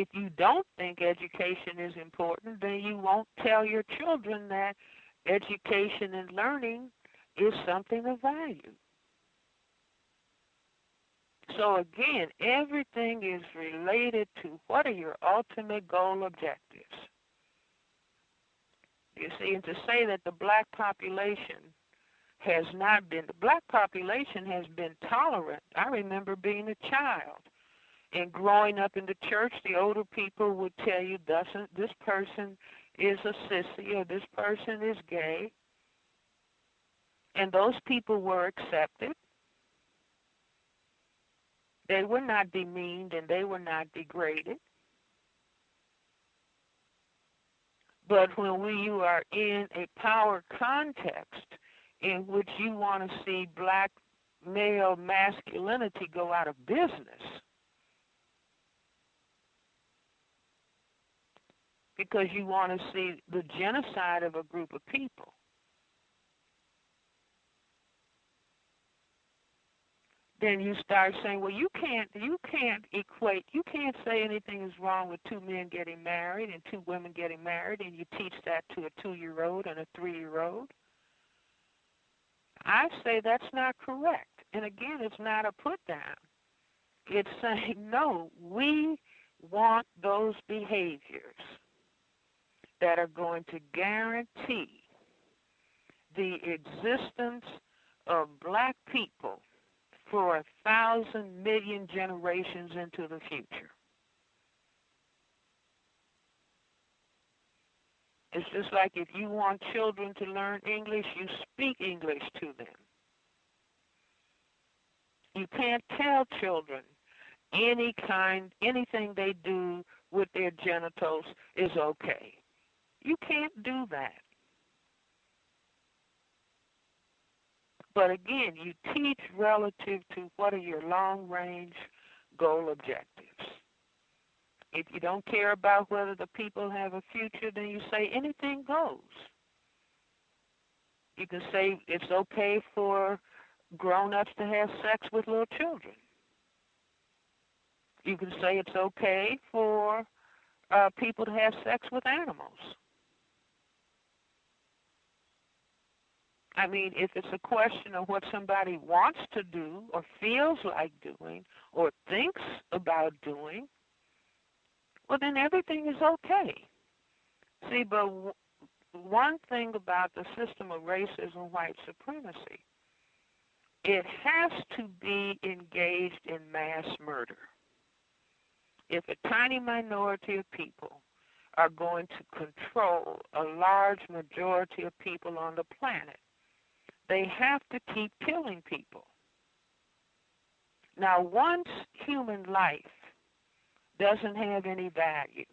if you don't think education is important, then you won't tell your children that education and learning is something of value. So again, everything is related to what are your ultimate goal objectives. You see, and to say that the black population has not been, the black population has been tolerant. I remember being a child and growing up in the church, the older people would tell you, this person is a sissy or this person is gay. And those people were accepted. They were not demeaned and they were not degraded. But when we, you are in a power context in which you want to see black male masculinity go out of business, because you want to see the genocide of a group of people. Then you start saying, well, you can't, you can't equate, you can't say anything is wrong with two men getting married and two women getting married, and you teach that to a two-year-old and a three-year-old. I say that's not correct. And again, it's not a put down. It's saying, no, we want those behaviors that are going to guarantee the existence of black people for a thousand million generations into the future. It's just like if you want children to learn English, you speak English to them. You can't tell children any kind, anything they do with their genitals is okay. You can't do that. But again, you teach relative to what are your long range goal objectives. If you don't care about whether the people have a future, then you say anything goes. You can say it's okay for grown ups to have sex with little children. You can say it's okay for uh, people to have sex with animals. I mean, if it's a question of what somebody wants to do or feels like doing or thinks about doing, well, then everything is okay. See, but w- one thing about the system of racism, white supremacy, it has to be engaged in mass murder. If a tiny minority of people are going to control a large majority of people on the planet, they have to keep killing people. Now, once human life doesn't have any value,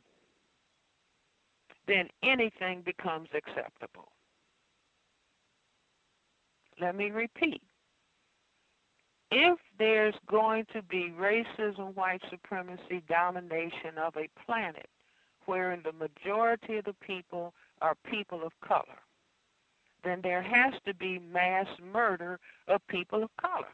then anything becomes acceptable. Let me repeat. If there's going to be racism, white supremacy, domination of a planet wherein the majority of the people are people of color, then there has to be mass murder of people of color.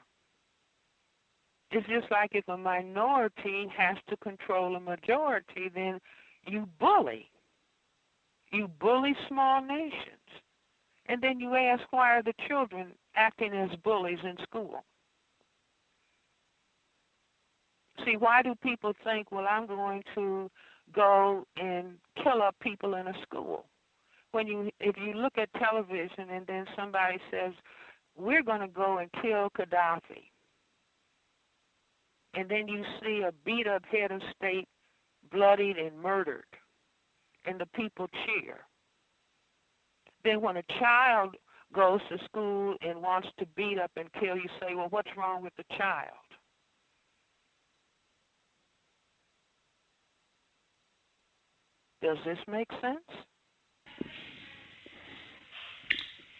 It's just like if a minority has to control a majority, then you bully. You bully small nations. And then you ask why are the children acting as bullies in school? See, why do people think, well, I'm going to go and kill up people in a school? When you if you look at television and then somebody says we're going to go and kill Gaddafi, and then you see a beat up head of state bloodied and murdered, and the people cheer. Then when a child goes to school and wants to beat up and kill, you say, well, what's wrong with the child? Does this make sense?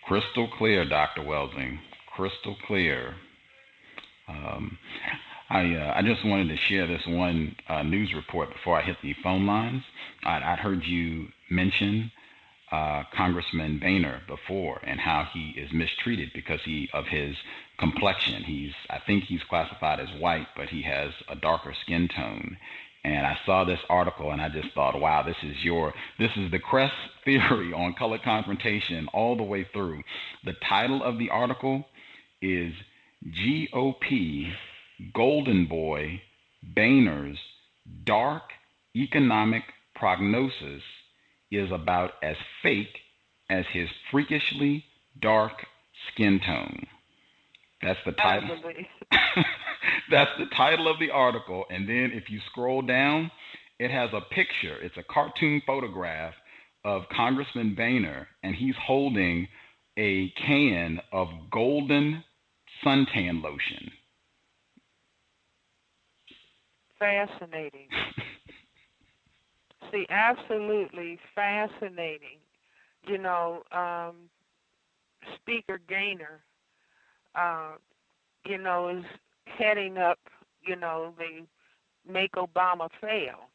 Crystal clear, Dr. Welsing. Crystal clear. Um, I uh, I just wanted to share this one uh, news report before I hit the phone lines. I'd, I'd heard you mention uh, Congressman Boehner before and how he is mistreated because he of his complexion. He's I think he's classified as white, but he has a darker skin tone, and I saw this article and I just thought, wow, this is your this is the Cress theory on color confrontation all the way through. The title of the article is GOP Golden Boy Boehner's Dark Economic Prognosis is about as fake as his freakishly dark skin tone. That's the title. That's the title of the article. And then if you scroll down, it has a picture. It's a cartoon photograph of Congressman Boehner, and he's holding a can of golden suntan lotion. Fascinating. See, absolutely fascinating. You know, um, Speaker Boehner, uh, you know, is heading up, you know, the make Obama fail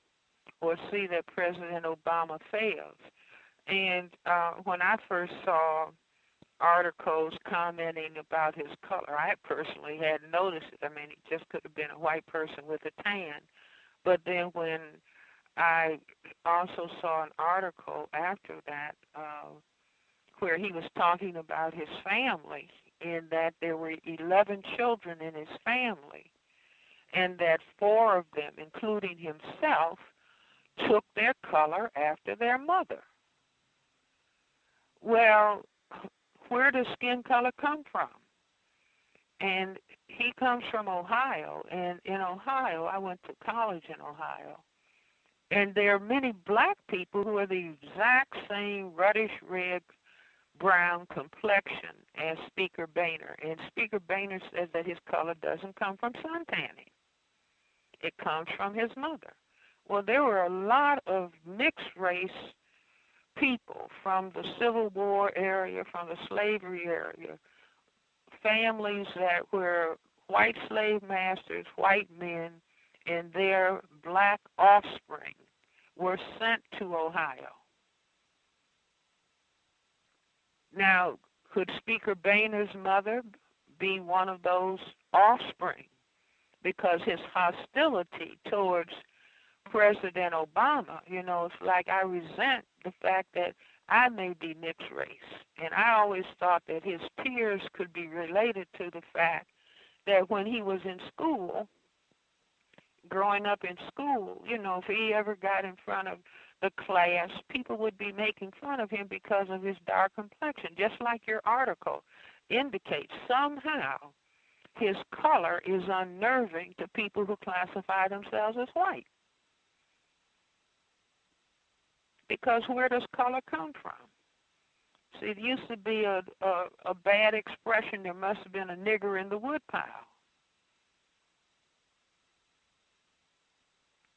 or see that President Obama fails. And uh, when I first saw articles commenting about his color, I personally hadn't noticed it. I mean, he just could have been a white person with a tan. But then when I also saw an article after that uh, where he was talking about his family in that there were 11 children in his family, and that four of them, including himself, took their color after their mother. Well, where does skin color come from? And he comes from Ohio, and in Ohio, I went to college in Ohio, and there are many black people who are the exact same reddish red brown complexion as Speaker Boehner. And Speaker Boehner says that his color doesn't come from sun tanning, it comes from his mother. Well, there were a lot of mixed race people from the Civil War area, from the slavery area, families that were white slave masters, white men, and their black offspring were sent to Ohio Now, could Speaker Boehner's mother be one of those offspring? Because his hostility towards President Obama, you know, it's like I resent the fact that I may be mixed race. And I always thought that his tears could be related to the fact that when he was in school, growing up in school, you know, if he ever got in front of the class, people would be making fun of him because of his dark complexion, just like your article indicates. Somehow, his color is unnerving to people who classify themselves as white. Because where does color come from? See, it used to be a, a, a bad expression. There must have been a nigger in the woodpile.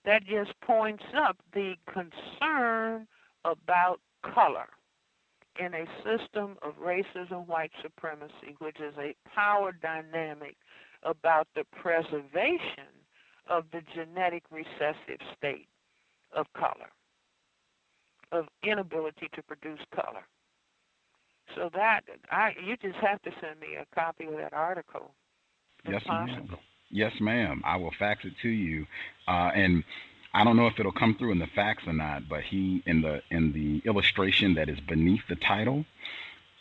That just points up the concern about color in a system of racism, white supremacy, which is a power dynamic about the preservation of the genetic recessive state of color, of inability to produce color. So that I you just have to send me a copy of that article. Yes, ma'am. Yes, ma'am. I will fax it to you. Uh, and I don't know if it'll come through in the fax or not, but he in the in the illustration that is beneath the title,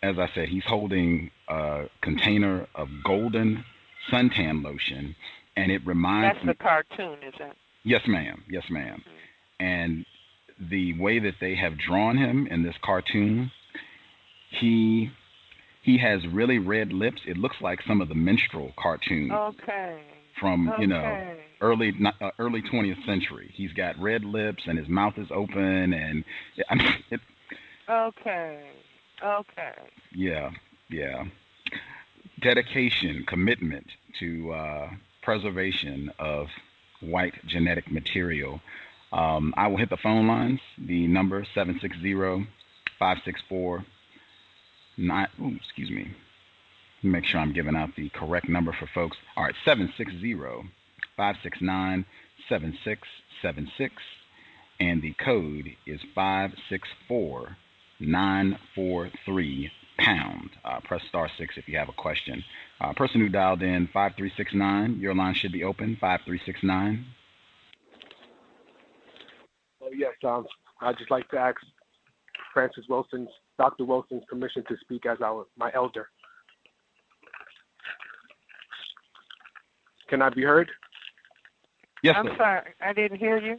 as I said, he's holding a container of golden suntan lotion, and it reminds That's me. That's the cartoon, is it? Yes, ma'am. Yes, madam mm-hmm. And the way that they have drawn him in this cartoon, he he has really red lips. It looks like some of the minstrel cartoons. Okay from okay. you know early uh, early 20th century. He's got red lips and his mouth is open and I mean it. Okay. Okay. Yeah. Yeah. Dedication, commitment to uh, preservation of white genetic material. Um, I will hit the phone lines. The number 760 564 nine. Ooh, excuse me make sure I'm giving out the correct number for folks. All right, 760 569 7676. And the code is 564 943 pound. Uh, press star six if you have a question. Uh, person who dialed in 5369, your line should be open. 5369. Oh, yes, um, I'd just like to ask Frances Welsing's, Dr. Welsing's permission to speak as our my elder. Can I be heard? Yes, I'm sir. sorry, I didn't hear you.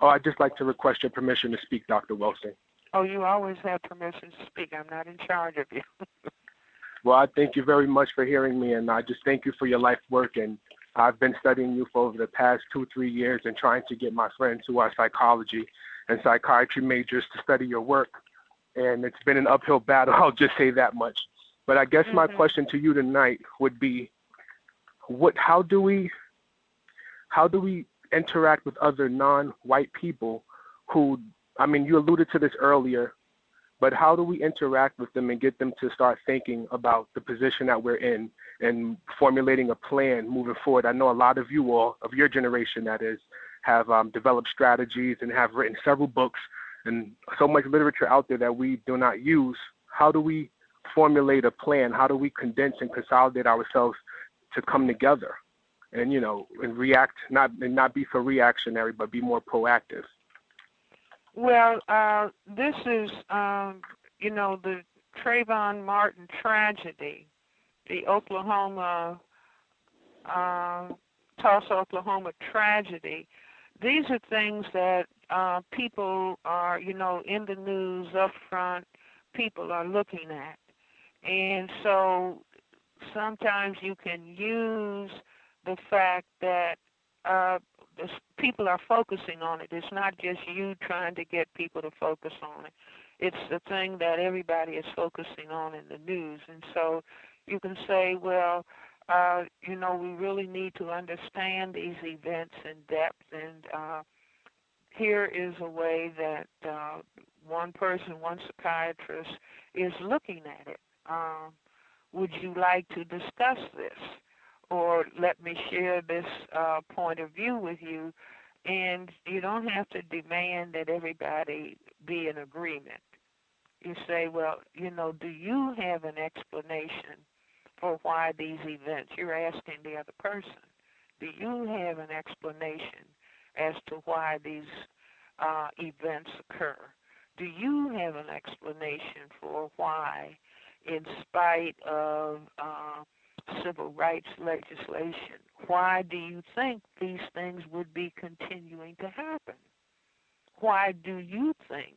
Oh, I'd just like to request your permission to speak, Dr. Welsing. Oh, you always have permission to speak. I'm not in charge of you. Well, I thank you very much for hearing me, and I just thank you for your life work. And I've been studying you for over the past two, three years and trying to get my friends who are psychology and psychiatry majors to study your work. And it's been an uphill battle, I'll just say that much. But I guess my Mhm. question to you tonight would be what how do we how do we interact with other non-white people who I mean you alluded to this earlier but how do we interact with them and get them to start thinking about the position that we're in and formulating a plan moving forward? I know a lot of you all, of your generation that is, have um, developed strategies and have written several books and so much literature out there that we do not use. How do we formulate a plan? How do we condense and consolidate ourselves to come together and you know and react not and not be so reactionary but be more proactive? Well, uh, this is, um, you know, the Trayvon Martin tragedy, the Oklahoma, uh, Tulsa, Oklahoma tragedy. These are things that uh, people are, you know, in the news up front, people are looking at. And so sometimes you can use the fact that uh, people are focusing on it. It's not just you trying to get people to focus on it. It's the thing that everybody is focusing on in the news. And so you can say, well, uh, you know, we really need to understand these events in depth. And uh, here is a way that uh, one person, one psychiatrist, is looking at it. Um, would you like to discuss this? or let me share this uh, point of view with you. And you don't have to demand that everybody be in agreement. You say, well, you know, do you have an explanation for why these events? You're asking the other person. Do you have an explanation as to why these uh, events occur? Do you have an explanation for why, in spite of uh, civil rights legislation. Why do you think these things would be continuing to happen? Why do you think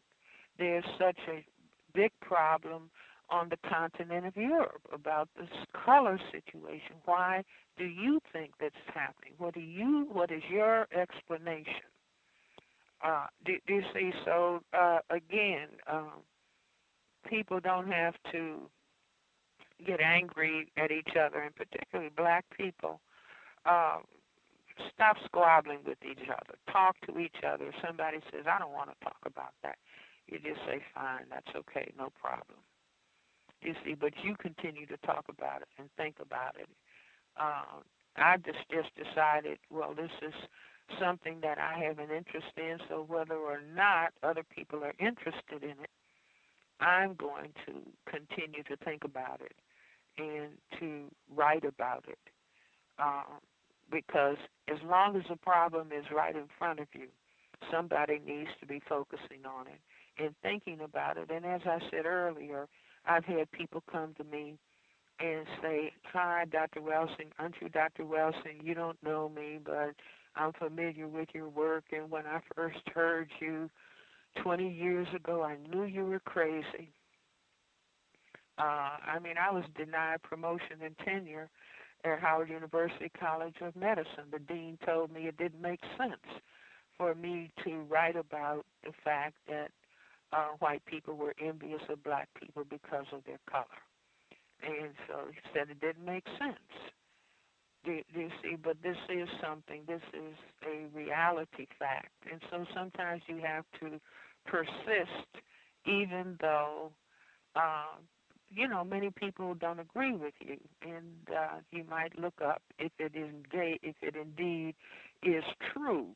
there's such a big problem on the continent of Europe about this color situation? Why do you think that's happening? What do you what is your explanation? Uh, do, do you see? So uh, again, um, people don't have to get angry at each other, and particularly black people, uh, stop squabbling with each other. Talk to each other. If somebody says, I don't want to talk about that, you just say, fine, that's okay, no problem. You see, but you continue to talk about it and think about it. Uh, I just just decided, well, this is something that I have an interest in, so whether or not other people are interested in it, I'm going to continue to think about it and to write about it. Um, because as long as the problem is right in front of you, somebody needs to be focusing on it and thinking about it. And as I said earlier, I've had people come to me and say, Hi, Dr. Welsing. Aren't you Dr. Welsing? You don't know me, but I'm familiar with your work. And when I first heard you 20 years ago, I knew you were crazy. Uh, I mean, I was denied promotion and tenure at Howard University College of Medicine. The dean told me it didn't make sense for me to write about the fact that uh, white people were envious of black people because of their color. And so he said it didn't make sense. Do, do you see? But this is something, this is a reality fact. And so sometimes you have to persist even though uh, you know, many people don't agree with you, and uh, you might look up if it indeed, if it indeed is true.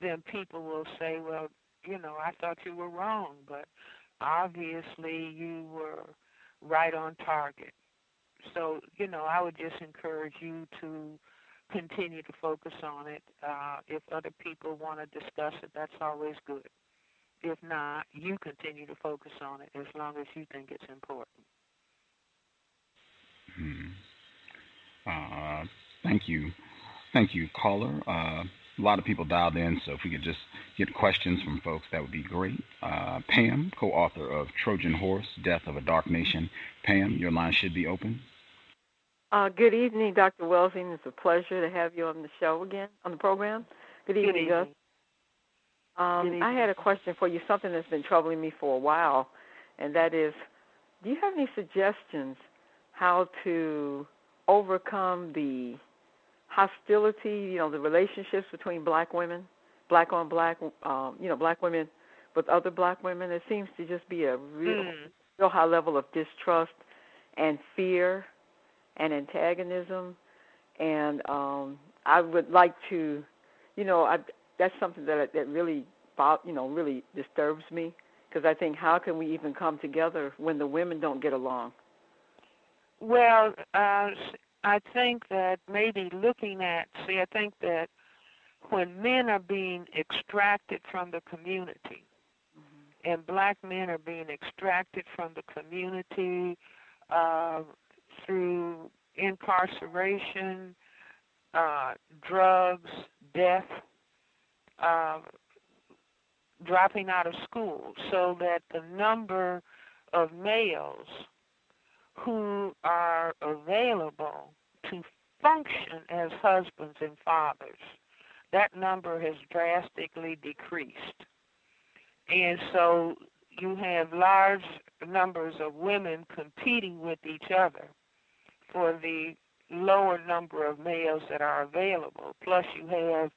Then people will say, well, you know, I thought you were wrong, but obviously you were right on target. So, you know, I would just encourage you to continue to focus on it. Uh, if other people want to discuss it, that's always good. If not, you continue to focus on it as long as you think it's important. Hmm. Uh, thank you. Thank you, caller. Uh, a lot of people dialed in, so if we could just get questions from folks, that would be great. Uh, Pam, co author of Trojan Horse Death of a Dark Nation. Pam, your line should be open. Uh, good evening, Dr. Welsing. It's a pleasure to have you on the show again, on the program. Good evening, good Gus. Um. I had a question for you, something that's been troubling me for a while, and that is do you have any suggestions how to overcome the hostility, you know, the relationships between black women, black on black, um, you know, black women with other black women? There seems to just be a real, Mm. real high level of distrust and fear and antagonism, and um, I would like to, you know, I, that's something that that really, you know, really disturbs me because I think how can we even come together when the women don't get along? Well, uh, I think that maybe looking at, see, I think that when men are being extracted from the community, and black men are being extracted from the community uh, through incarceration, uh, drugs, death, uh, dropping out of school, so that the number of males who are available to function as husbands and fathers, that number has drastically decreased. And so you have large numbers of women competing with each other for the lower number of males that are available. Plus, you have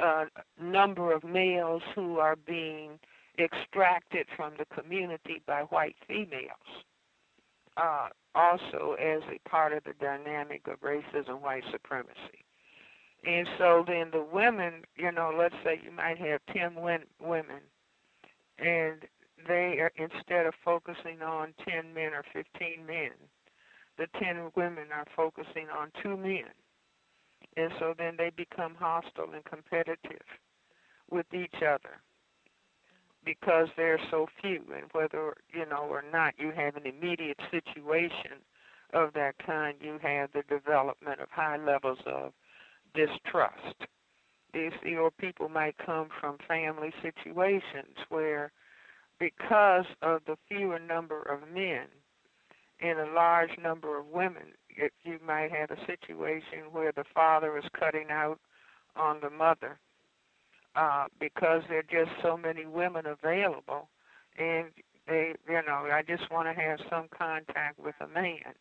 a number of males who are being extracted from the community by white females. Uh, also, as a part of the dynamic of racism, white supremacy. And so then the women, you know, let's say you might have 10 win- women, and they are, instead of focusing on 10 men or 15 men, the 10 women are focusing on two men. And so then they become hostile and competitive with each other because there are so few. And whether, you know, or not you have an immediate situation of that kind, you have the development of high levels of distrust. These, or people might come from family situations where, because of the fewer number of men and a large number of women, it, you might have a situation where the father is cutting out on the mother uh, because there are just so many women available, and they, you know, I just want to have some contact with a man,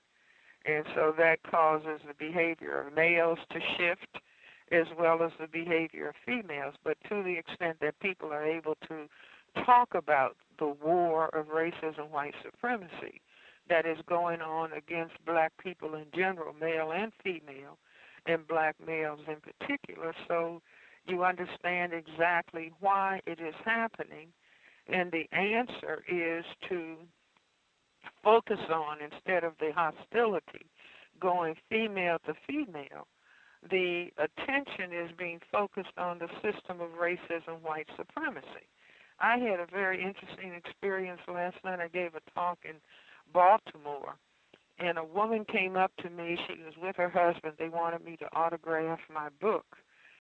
and so that causes the behavior of males to shift, as well as the behavior of females. But to the extent that people are able to talk about the war of racism, white supremacy that is going on against black people in general, male and female, and black males in particular, so you understand exactly why it is happening. And the answer is to focus on, instead of the hostility going female to female, the attention is being focused on the system of racism, white supremacy. I had a very interesting experience last night. I gave a talk in Baltimore, and a woman came up to me. She was with her husband. They wanted me to autograph my book